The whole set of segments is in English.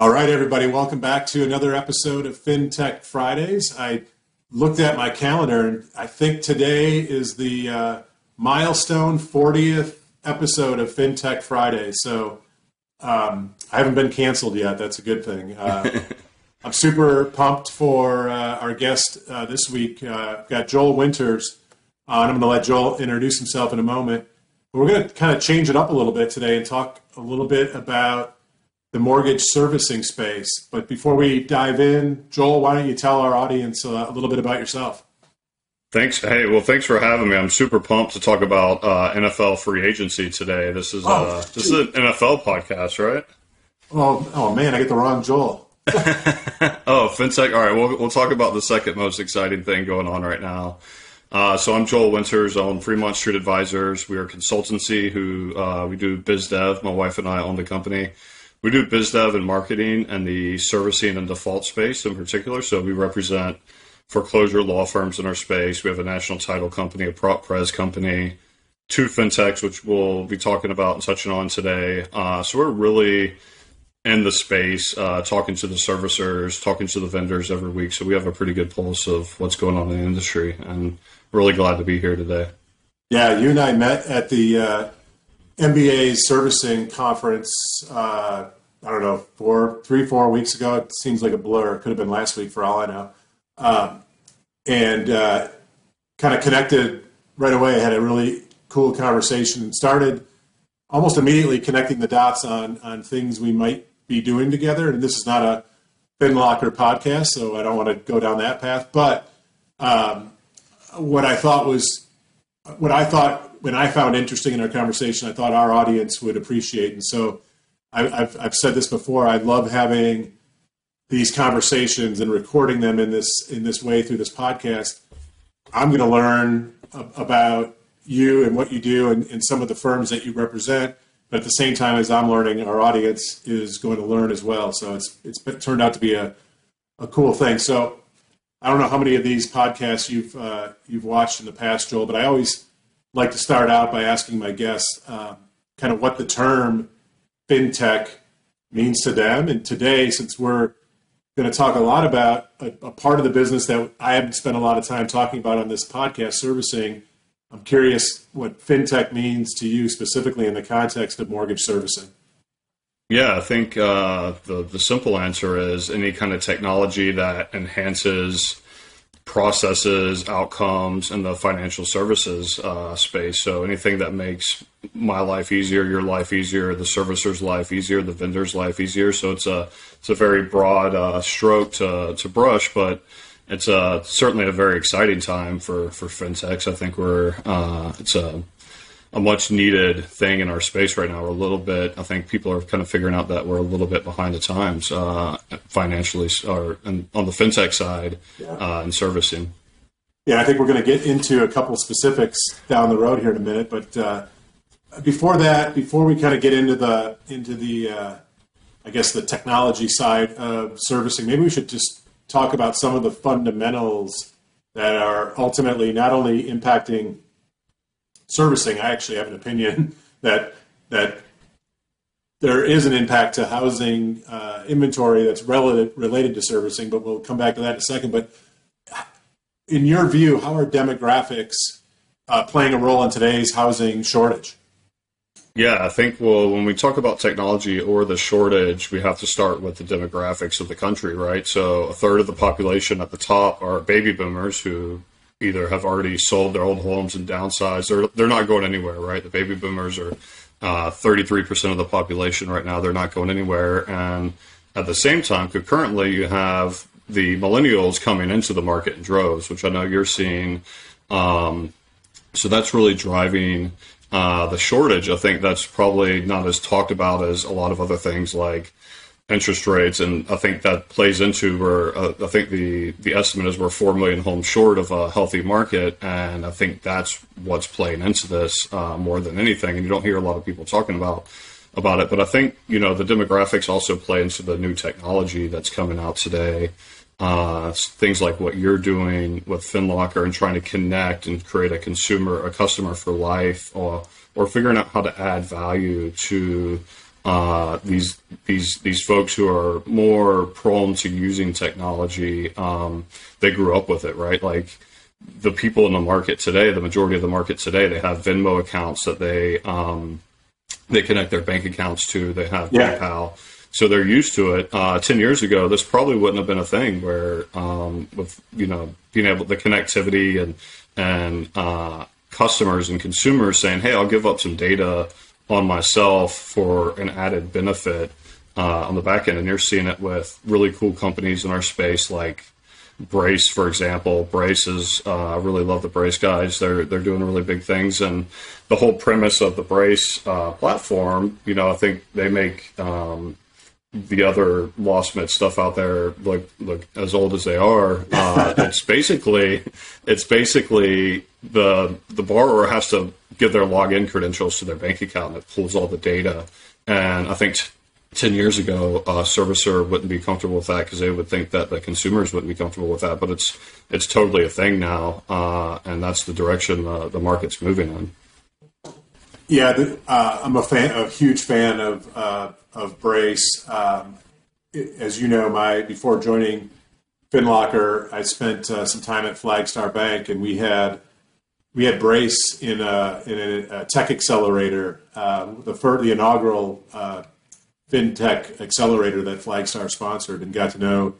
All right, everybody, welcome back to another episode of FinTech Fridays. I looked at my calendar and I think today is the uh, milestone 40th episode of FinTech Fridays. So um, I haven't been canceled yet. That's a good thing. Uh, I'm super pumped for uh, our guest uh, this week. Uh, I've got Joel Winters on. I'm going to let Joel introduce himself in a moment. But we're going to kind of change it up a little bit today and talk a little bit about the mortgage servicing space. But before we dive in, Joel, why don't you tell our audience uh, a little bit about yourself? Thanks. Hey, well, thanks for having me. I'm super pumped to talk about uh, NFL free agency today. This is oh, uh, this is an NFL podcast, right? Oh, oh man, I get the wrong Joel. oh, fintech. All right, we'll we'll talk about the second most exciting thing going on right now. Uh, so I'm Joel Winters on Fremont Street Advisors. We are a consultancy who uh, we do biz dev. My wife and I own the company we do biz dev and marketing and the servicing and default space in particular. So we represent foreclosure law firms in our space. We have a national title company, a prop pres company, two fintechs, which we'll be talking about and touching on today. Uh, so we're really in the space, uh, talking to the servicers, talking to the vendors every week. So we have a pretty good pulse of what's going on in the industry, and really glad to be here today. Yeah, you and I met at the uh, MBA's servicing conference. Uh, I don't know, four, three, four weeks ago. It seems like a blur. It could have been last week for all I know. Um, and uh, kind of connected right away. I had a really cool conversation and started almost immediately connecting the dots on on things we might be doing together. And this is not a FinLocker podcast, so I don't want to go down that path. But um, what I thought was what I thought when I found interesting in our conversation, I thought our audience would appreciate. And so I, have I've said this before. I love having these conversations and recording them in this in this way through this podcast. I'm going to learn about you and what you do and, and some of the firms that you represent. But at the same time as I'm learning, our audience is going to learn as well. So it's it's been, turned out to be a, a cool thing. So I don't know how many of these podcasts you've uh, you've watched in the past, Joel, but I always like to start out by asking my guests uh, kind of what the term fintech means to them. And today, since we're going to talk a lot about a, a, part of the business that I haven't spent a lot of time talking about on this podcast, servicing, I'm curious what fintech means to you specifically in the context of mortgage servicing. Yeah, I think uh, the the simple answer is any kind of technology that enhances processes, outcomes, in the financial services uh, space. So anything that makes my life easier, your life easier, the servicer's life easier, the vendor's life easier. So it's a it's a very broad uh, stroke to to brush, but it's a, certainly a very exciting time for for fintechs. I think we're uh, it's a a much needed thing in our space right now. We're a little bit, I think people are kind of figuring out that we're a little bit behind the times uh, financially or and on the fintech side yeah. uh, and servicing. Yeah, I think we're going to get into a couple specifics down the road here in a minute, but uh, before that, before we kind of get into the into the uh, I guess the technology side of servicing, maybe we should just talk about some of the fundamentals that are ultimately not only impacting servicing, I actually have an opinion that that there is an impact to housing uh, inventory that's relative, related to servicing, but we'll come back to that in a second. But in your view, how are demographics uh, playing a role in today's housing shortage? Yeah, I think well, when we talk about technology or the shortage, we have to start with the demographics of the country, right? So a third of the population at the top are baby boomers who either have already sold their old homes and downsized. They're they're not going anywhere, right? The baby boomers are uh, 33% of the population right now. They're not going anywhere, and at the same time, concurrently, you have the millennials coming into the market in droves, which I know you're seeing. Um, so that's really driving uh, the shortage. I think that's probably not as talked about as a lot of other things like interest rates, and I think that plays into where uh, I think the the estimate is we're four million homes short of a healthy market, and I think that's what's playing into this uh, more than anything. And you don't hear a lot of people talking about about it, but I think you know the demographics also play into the new technology that's coming out today. Uh, things like what you're doing with FinLocker and trying to connect and create a consumer, a customer for life, or or figuring out how to add value to uh, these these these folks who are more prone to using technology, um, they grew up with it, right? Like the people in the market today, the majority of the market today, they have Venmo accounts that they um, they connect their bank accounts to. They have Yeah. PayPal, so they're used to it. Uh, Ten years ago, this probably wouldn't have been a thing. Where um, with you know being able the connectivity and and uh, customers and consumers saying, "Hey, I'll give up some data on myself for an added benefit." Uh, on the back end, and you're seeing it with really cool companies in our space like Brace, for example. Brace is uh, I really love the Brace guys. They're they're doing really big things, and the whole premise of the Brace uh, platform, you know, I think they make um, the other loss mit stuff out there look look as old as they are. Uh, it's basically it's basically the the borrower has to give their login credentials to their bank account and it pulls all the data. And I think. t- 10 years ago, a servicer wouldn't be comfortable with that because they would think that the consumers wouldn't be comfortable with that. But it's it's totally a thing now, uh, and that's the direction the, the market's moving in. Yeah, the, uh, I'm a fan, a huge fan of uh, of Brace. Um, it- as you know, my before joining FinLocker, I spent uh, some time at Flagstar Bank, and we had we had Brace in a in a, tech accelerator, uh, the fir- the inaugural uh, fintech accelerator that Flagstar sponsored, and got to know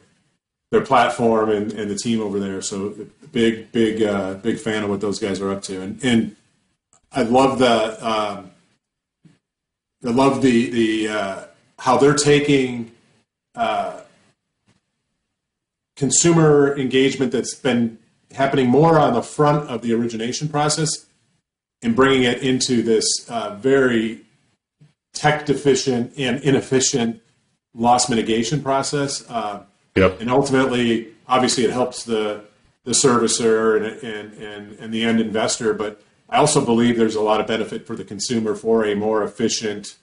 their platform and, and the team over there. So big, big, uh, big fan of what those guys are up to, and and I love the um, I love the the uh, how they're taking uh, consumer engagement that's been happening more on the front of the origination process and bringing it into this uh, very tech deficient and inefficient loss mitigation process. Uh, Yep. and ultimately, obviously, it helps the the servicer and, and and and the end investor. But I also believe there's a lot of benefit for the consumer for a more efficient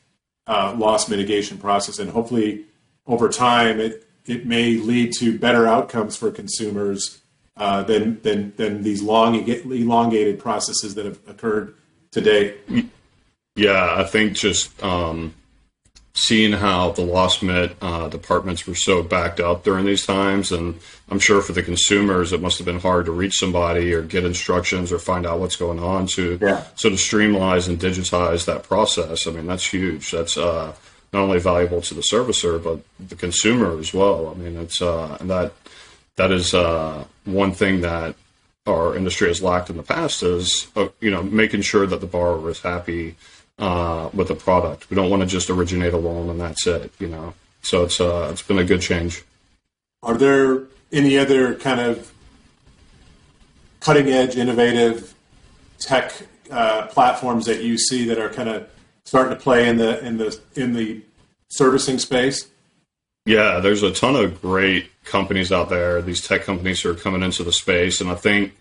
uh, loss mitigation process, and hopefully, over time, it it may lead to better outcomes for consumers uh, than than than these long elongated processes that have occurred today. Yeah, I think just um, seeing how the loss mit uh, departments were so backed up during these times, and I'm sure for the consumers it must have been hard to reach somebody or get instructions or find out what's going on to Yeah. so to streamline and digitize that process. I mean, that's huge. That's uh, not only valuable to the servicer but the consumer as well. I mean, it's uh, and that that is uh, one thing that our industry has lacked in the past is uh, you know making sure that the borrower is happy uh, with the product. We don't want to just originate a loan and that's it. You know, so it's uh, it's been a good change. Are there any other kind of cutting edge, innovative tech uh, platforms that you see that are kind of starting to play in the in the in the servicing space? Yeah, there's a ton of great companies out there. These tech companies who are coming into the space, and I think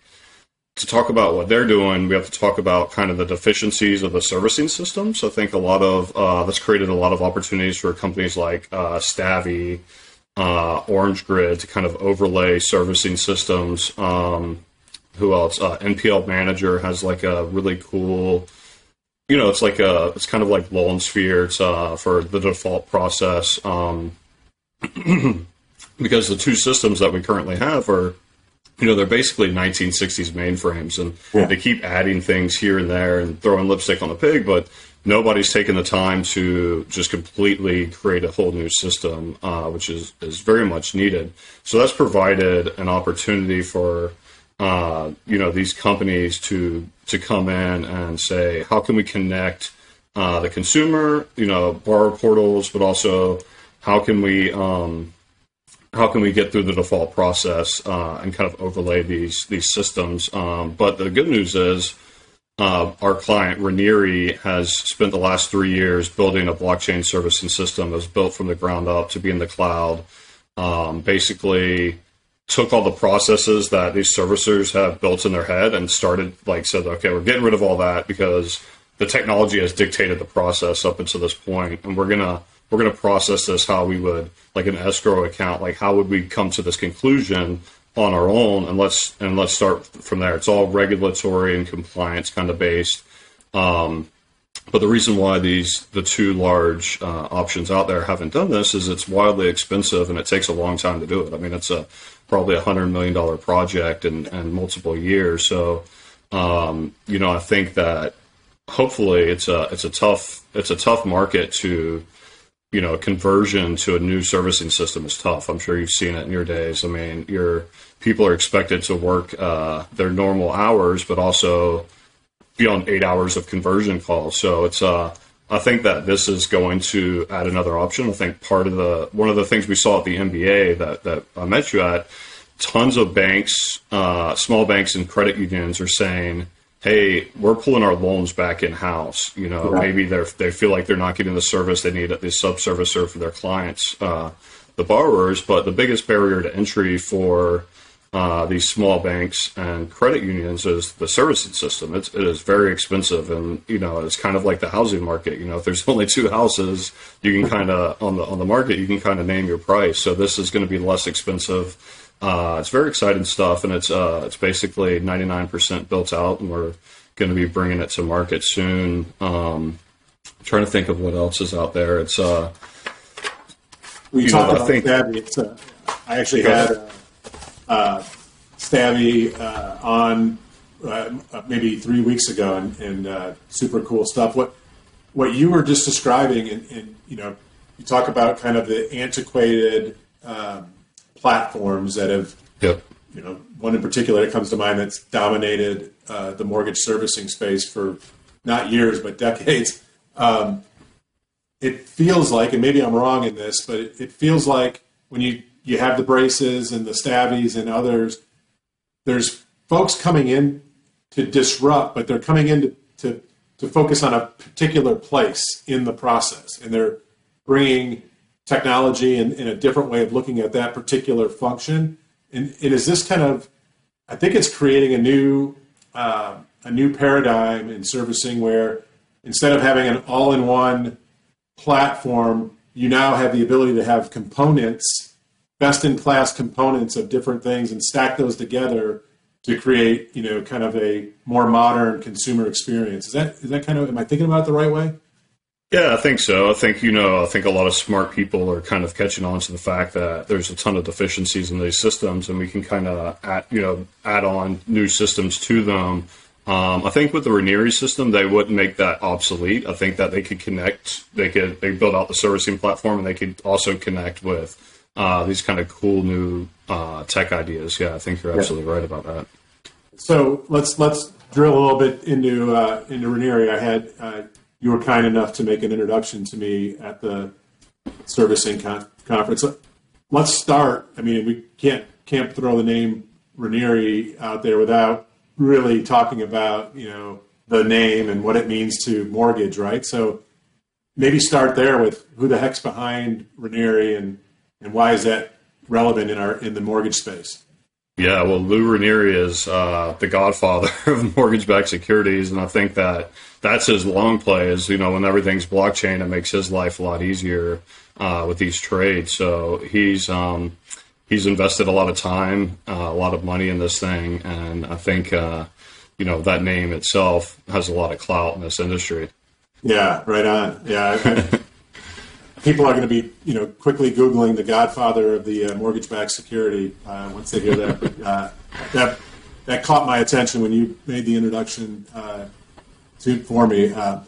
to talk about what they're doing, we have to talk about kind of the deficiencies of the servicing system. So I think a lot of uh, that's created a lot of opportunities for companies like uh, Stavvy, uh, Orange Grid to kind of overlay servicing systems. Um, who else? Uh, NPL Manager has like a really cool, you know, it's like a, it's kind of like LoanSphere. It's uh, for the default process. Um, because the two systems that we currently have are you know they're basically 1960s mainframes and Yeah. they keep adding things here and there and throwing lipstick on the pig but nobody's taken the time to just completely create a whole new system uh, which is, is very much needed so that's provided an opportunity for uh, you know these companies to to come in and say how can we connect uh, the consumer you know borrower portals but also how can we um, how can we get through the default process uh, and kind of overlay these these systems? Um, but the good news is uh, our client Ranieri has spent the last three years building a blockchain servicing system that was built from the ground up to be in the cloud. Um, basically, took all the processes that these servicers have built in their head and started like said, okay, we're getting rid of all that because the technology has dictated the process up until this point, and we're gonna we're gonna process this how we would like an escrow account, like how would we come to this conclusion on our own, and let's and let's start from there. It's all regulatory and compliance kind of based. Um, But the reason why these the two large uh, options out there haven't done this is it's wildly expensive and it takes a long time to do it. I mean, it's a probably a hundred million dollar project and, and multiple years. So, um, you know, I think that hopefully it's a it's a tough it's a tough market to you know conversion to a new servicing system is tough. I'm sure you've seen it in your days. I mean, your people are expected to work uh, their normal hours, but also beyond eight hours of conversion calls. So it's uh, I think that this is going to add another option. I think part of the one of the things we saw at the MBA that that I met you at, tons of banks, uh, small banks and credit unions are saying, "Hey, we're pulling our loans back in house." You know, Right. maybe they they feel like they're not getting the service they need at the sub servicer for their clients, uh, the borrowers. But the biggest barrier to entry for uh, these small banks and credit unions is the servicing system. It's, it is very expensive, and you know it's kind of like the housing market. You know, if there's only two houses, you can kind of on the on the market, you can kind of name your price. So this is going to be less expensive. Uh, it's very exciting stuff, and it's uh, it's basically 99% built out, and we're going to be bringing it to market soon. Um, trying to think of what else is out there. It's uh, We talked know, about think- Stavvy. It's, uh, I actually had uh, uh, Stavvy uh, on uh, maybe three weeks ago, and, and uh, super cool stuff. What what you were just describing, and, and you know, you talk about kind of the antiquated um, platforms that have yep. you know, one in particular that comes to mind that's dominated uh, the mortgage servicing space for not years but decades. Um, it feels like, and maybe I'm wrong in this, but it, it feels like when you you have the braces and the Stavvys and others, there's folks coming in to disrupt, but they're coming in to, to, to focus on a particular place in the process, and they're bringing technology and, and a different way of looking at that particular function. And, is this kind of, I think it's creating a new uh, a new paradigm in servicing where instead of having an all-in-one platform, you now have the ability to have components, best-in-class components of different things, and stack those together to create, you know, kind of a more modern consumer experience. Is that is that kind of? Am I thinking about it the right way? Yeah, I think so. I think you know, I think a lot of smart people are kind of catching on to the fact that there's a ton of deficiencies in these systems, and we can kind of add, you know, add on new systems to them. Um, I think with the Ranieri system, they wouldn't make that obsolete. I think that they could connect, they could they build out the servicing platform, and they could also connect with uh, these kind of cool new uh, tech ideas. Yeah, I think you're absolutely right about that. So let's let's drill a little bit into uh, into Ranieri. I had uh, you were kind enough to make an introduction to me at the servicing con- conference. Let's start. I mean, we can't can't throw the name Ranieri out there without really talking about you know the name and what it means to mortgage, right? So maybe start there with who the heck's behind Ranieri and and why is that relevant in our in the mortgage space? Yeah, well, Lou Ranieri is uh, the godfather of mortgage-backed securities, and I think that that's his long play. Is you know when everything's blockchain, it makes his life a lot easier uh, with these trades. So he's um, he's invested a lot of time, uh, a lot of money in this thing, and I think uh, you know that name itself has a lot of clout in this industry. Yeah, right on. Yeah, people are going to be, you know, quickly googling the Godfather of the uh, mortgage-backed security uh, once they hear that. Uh, that that caught my attention when you made the introduction uh, to for me. Uh,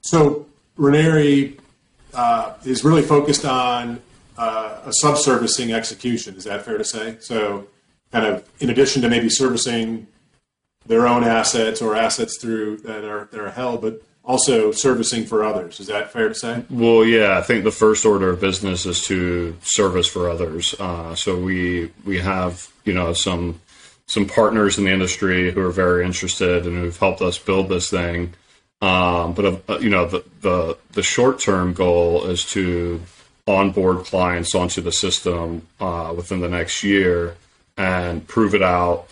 so Ranieri uh, is really focused on a subservicing execution. Is that fair to say? So, kind of in addition to maybe servicing their own assets or assets through that are that are held, but also servicing for others. Is that fair to say? Well, yeah, I think the first order of business is to service for others. Uh, so we we have you know some some partners in the industry who are very interested and who've helped us build this thing. Um, but uh, you know the the the short term goal is to onboard clients onto the system uh, within the next year and prove it out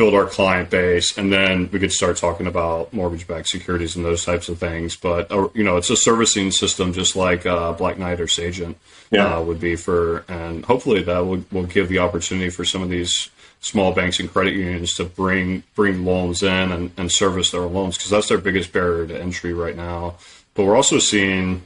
build our client base, and then we could start talking about mortgage-backed securities and those types of things. But uh, you know, it's a servicing system, just like uh, Black Knight or Sagent Yeah. uh, would be for, and hopefully that will will give the opportunity for some of these small banks and credit unions to bring bring loans in and, and service their loans because that's their biggest barrier to entry right now. But we're also seeing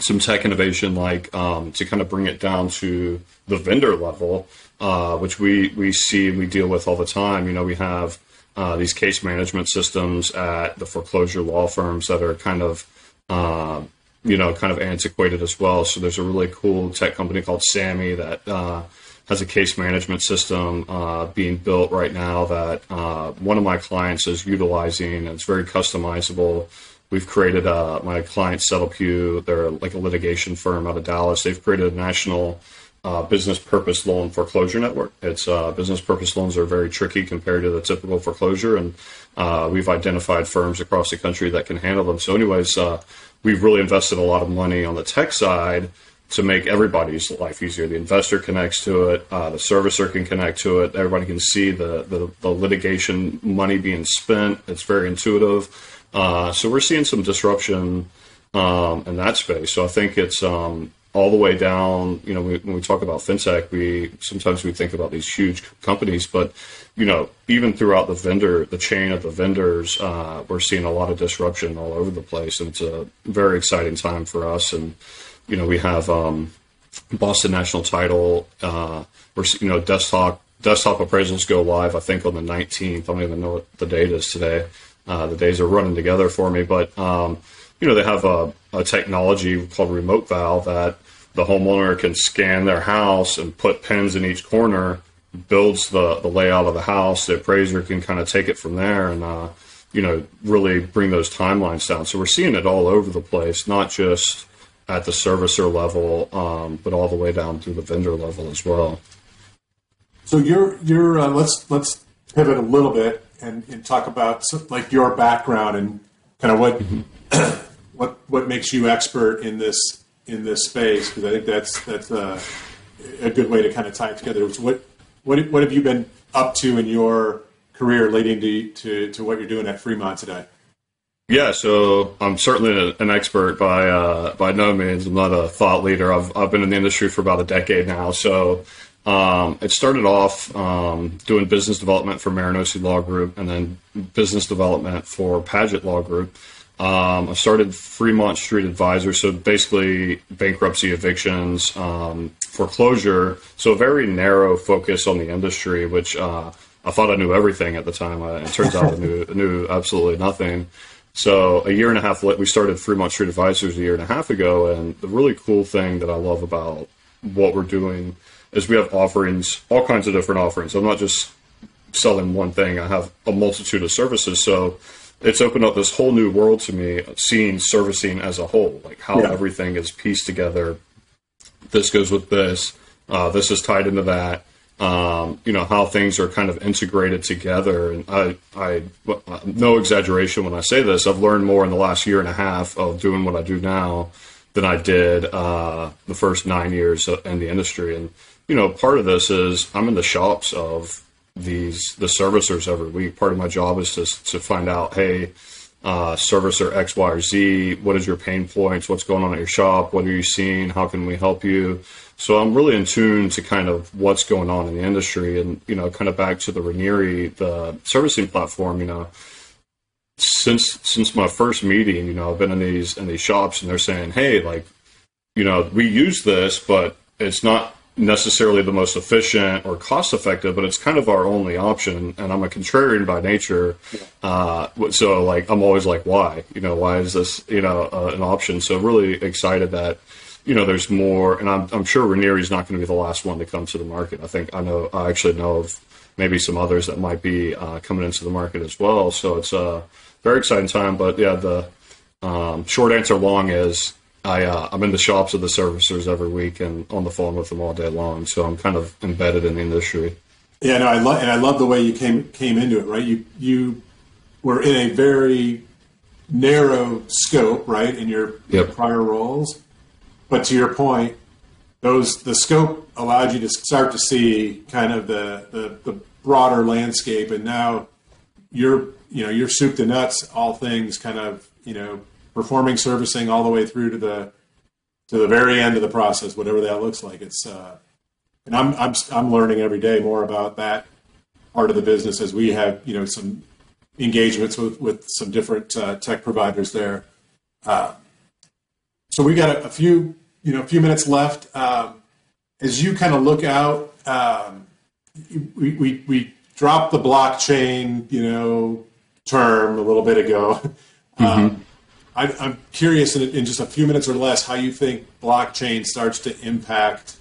some tech innovation, like um, to kind of bring it down to the vendor level, uh, which we we see and we deal with all the time. You know, we have uh, these case management systems at the foreclosure law firms that are kind of uh, you know kind of antiquated as well. So there's a really cool tech company called Sammy that uh, has a case management system uh, being built right now that uh, one of my clients is utilizing. And it's very customizable. We've created uh, my client Settlepou. They're like a litigation firm out of Dallas. They've created a national uh, business purpose loan foreclosure network. It's uh, business purpose loans are very tricky compared to the typical foreclosure, and uh, we've identified firms across the country that can handle them. So, anyways, uh, we've really invested a lot of money on the tech side to make everybody's life easier. The investor connects to it, uh, the servicer can connect to it. Everybody can see the, the, the litigation money being spent. It's very intuitive. Uh, so we're seeing some disruption um, in that space. So I think it's um, all the way down. You know, we, when we talk about fintech, we sometimes we think about these huge companies, but you know, even throughout the vendor, the chain of the vendors, uh, we're seeing a lot of disruption all over the place, and it's a very exciting time for us. And you know, we have um, Boston National Title. Uh, we're you know, desktop desktop appraisals go live. I think on the 19th. I don't even know what the date is today. Uh, the days are running together for me, but um, you know, they have a, a technology called RemoteVal that the homeowner can scan their house and put pins in each corner, builds the, the layout of the house. The appraiser can kind of take it from there and, uh, you know, really bring those timelines down. So we're seeing it all over the place, not just at the servicer level, um, but all the way down through the vendor level as well. So you're you're uh, let's let's pivot a little bit and, and talk about like your background and kind of what what what makes you expert in this in this space because I think that's that's a, a good way to kind of tie it together. So what what what have you been up to in your career leading to to, to what you're doing at Fremont today? Yeah, so I'm certainly an expert by uh, by no means. I'm not a thought leader. I've I've been in the industry for about a decade now. So um, it started off um, doing business development for Marinosci Law Group, and then business development for Padgett Law Group. Um, I started Fremont Street Advisor, so basically bankruptcy, evictions, um, foreclosure. So a very narrow focus on the industry, which uh, I thought I knew everything at the time. Uh, it turns out I knew, knew absolutely nothing. So a year and a half we started Fremont Street Advisors a year and a half ago, and the really cool thing that I love about what we're doing is we have offerings, all kinds of different offerings. I'm not just selling one thing. I have a multitude of services. So it's opened up this whole new world to me, seeing servicing as a whole, like how Yeah. everything is pieced together. This goes with this. Uh, this is tied into that. Um, you know how things are kind of integrated together, and I, I, no exaggeration when I say this. I've learned more in the last year and a half of doing what I do now than I did uh, the first nine years in the industry. And you know, part of this is I'm in the shops of these the servicers every week. Part of my job is to to find out, hey, uh, servicer X, Y, or Z. What is your pain points? What's going on at your shop? What are you seeing? How can we help you? So I'm really in tune to kind of what's going on in the industry, and you know, kind of back to the Ranieri, the servicing platform. You know, since since my first meeting, you know, I've been in these in these shops, and they're saying, hey, like, you know, we use this, but it's not necessarily the most efficient or cost effective, but it's kind of our only option. And I'm a contrarian by nature, uh, so like I'm always like, why? You know, why is this you know uh, an option? So really excited that you know there's more, and I'm I'm sure Ranieri's not going to be the last one to come to the market. I think I know I actually know of maybe some others that might be uh, coming into the market as well. So it's a very exciting time. But yeah, the um, short answer long is I uh, I'm in the shops of the servicers every week and on the phone with them all day long. So I'm kind of embedded in the industry. Yeah, no, I love and I love the way you came came into it. Right, you you were in a very narrow scope, right, in your, your prior roles. But to your point, those the scope allowed you to start to see kind of the the, the broader landscape, and now you're you know you're soup to nuts, all things kind of you know performing servicing all the way through to the to the very end of the process, whatever that looks like. It's uh, and I'm I'm I'm learning every day more about that part of the business as we have, you know, some engagements with, with some different uh, tech providers there. Uh, so we got a, a, few, you know, a few minutes left. Um, as you kind of look out, um, we, we, we dropped the blockchain, you know, term a little bit ago. Mm-hmm. Um, I, am curious in, in, just a few minutes or less how you think blockchain starts to impact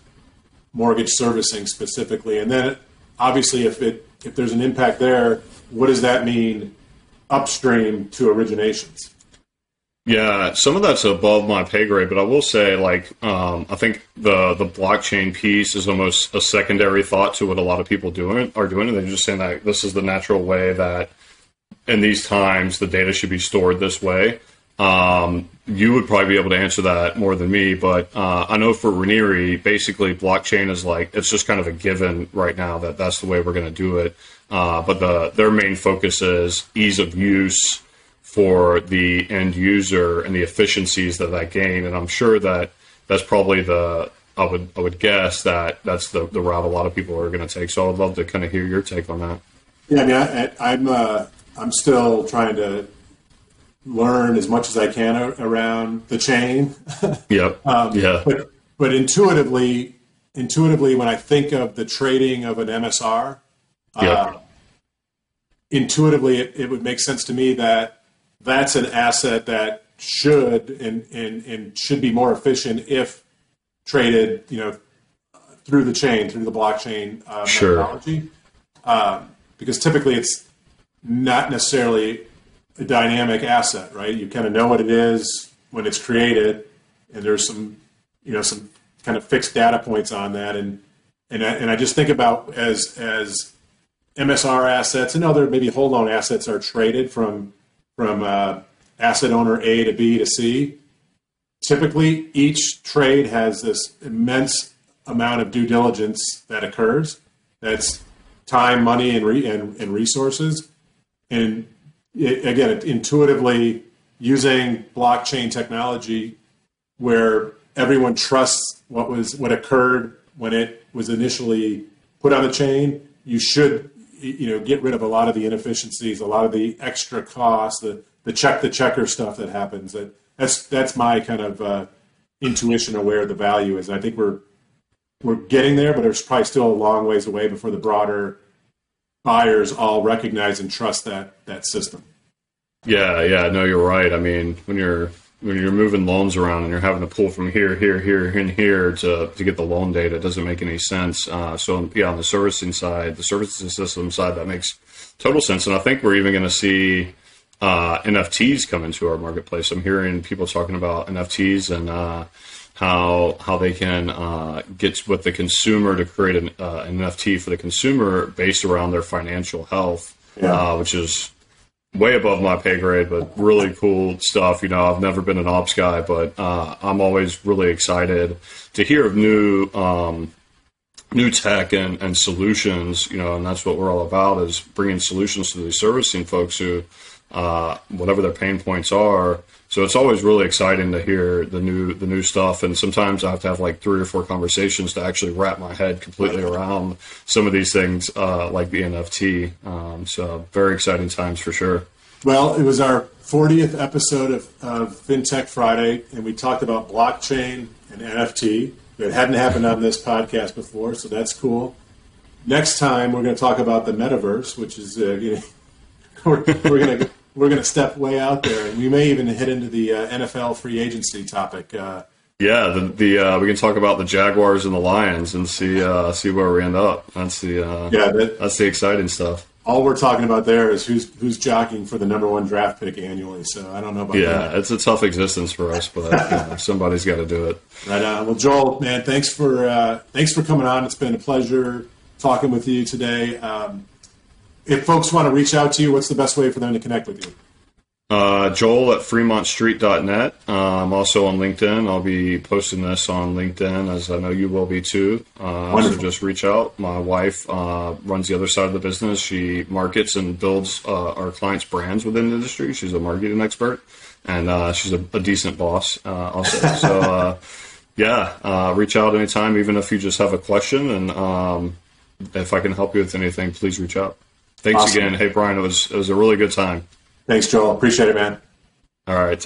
mortgage servicing specifically, and then obviously if it if there's an impact there, what does that mean upstream to originations? Yeah, some of that's above my pay grade, but I will say, like, um, I think the the blockchain piece is almost a secondary thought to what a lot of people doing are doing, and they're just saying that this is the natural way that in these times the data should be stored this way. Um, you would probably be able to answer that more than me, but uh, I know for Ranieri, basically blockchain is like it's just kind of a given right now that that's the way we're going to do it. Uh, but the their main focus is ease of use for the end user and the efficiencies that that gain. And I'm sure that that's probably the I would I would guess that that's the, the route a lot of people are going to take. So I would love to kind of hear your take on that. Yeah, I mean, I, am I'm, uh, I'm still trying to learn as much as I can around the chain. yep. um, yeah. But but intuitively, intuitively, when I think of the trading of an MSR, yep. uh, intuitively, it, it would make sense to me that that's an asset that should and, and, and should be more efficient if traded, you know, through the chain, through the blockchain uh, sure. methodology. Um, because typically it's not necessarily a dynamic asset, right? You kind of know what it is when it's created, and there's some, you know, some kind of fixed data points on that, and and I, and I just think about as as MSR assets and other maybe whole loan assets are traded from from uh, asset owner A to B to C. Typically, each trade has this immense amount of due diligence that occurs. That's time, money, and, re- and, and resources. And it, again, it, intuitively using blockchain technology, where everyone trusts what was what occurred when it was initially put on the chain, you should you know get rid of a lot of the inefficiencies, a lot of the extra costs, the the check the checker stuff that happens. That that's that's my kind of uh, intuition of where the value is. And I think we're we're getting there, but there's probably still a long ways away before the broader buyers all recognize and trust that that system. Yeah, yeah, no, you're right. I mean, when you're when you're moving loans around and you're having to pull from here, here, here, and here to, to get the loan data, it doesn't make any sense. Uh, so, yeah, on the servicing side, the servicing system side, that makes total sense. And I think we're even going to see uh, NFTs come into our marketplace. I'm hearing people talking about NFTs and uh, how how they can uh, get with the consumer to create an, uh, an, NFT for the consumer based around their financial health, yeah. Uh, which is way above my pay grade, but really cool stuff. You know, I've never been an ops guy, but uh, I'm always really excited to hear of new. Um, new tech and, and solutions, you know, and that's what we're all about is bringing solutions to these servicing folks who, uh, whatever their pain points are. So it's always really exciting to hear the new the new stuff, and sometimes I have to have like three or four conversations to actually wrap my head completely around some of these things, uh, like the NFT. Um, so very exciting times for sure. Well, it was our 40th episode of, of FinTech Friday, and we talked about blockchain and NFT. It hadn't happened on this podcast before, so that's cool. Next time, we're going to talk about the metaverse, which is uh, you know, we're, we're going to we're going to step way out there, and we may even hit into the uh, NFL free agency topic. Uh, yeah, the, the uh, we can talk about the Jaguars and the Lions and see uh, see where we end up. That's the uh, yeah, that, that's the exciting stuff all we're talking about there is who's who's jockeying for the number one draft pick annually. So I don't know about that. yeah, that. it's a tough existence for us, but you know, somebody's got to do it. Right on. Well, Joel, man, thanks for uh, thanks for coming on. It's been a pleasure talking with you today. Um, if folks want to reach out to you, what's the best way for them to connect with you? Uh, Joel at fremontstreet.net. Uh, I'm also on LinkedIn. I'll be posting this on LinkedIn, as I know you will be too. Uh, so just reach out. My wife uh, runs the other side of the business. She markets and builds uh, our clients' brands within the industry. She's a marketing expert, and uh, she's a, a, decent boss also. So, yeah, reach out anytime, even if you just have a question. And um, if I can help you with anything, please reach out. Thanks Awesome. again. Hey, Brian, it was it was a really good time. Thanks, Joel. Appreciate it, man. All right, take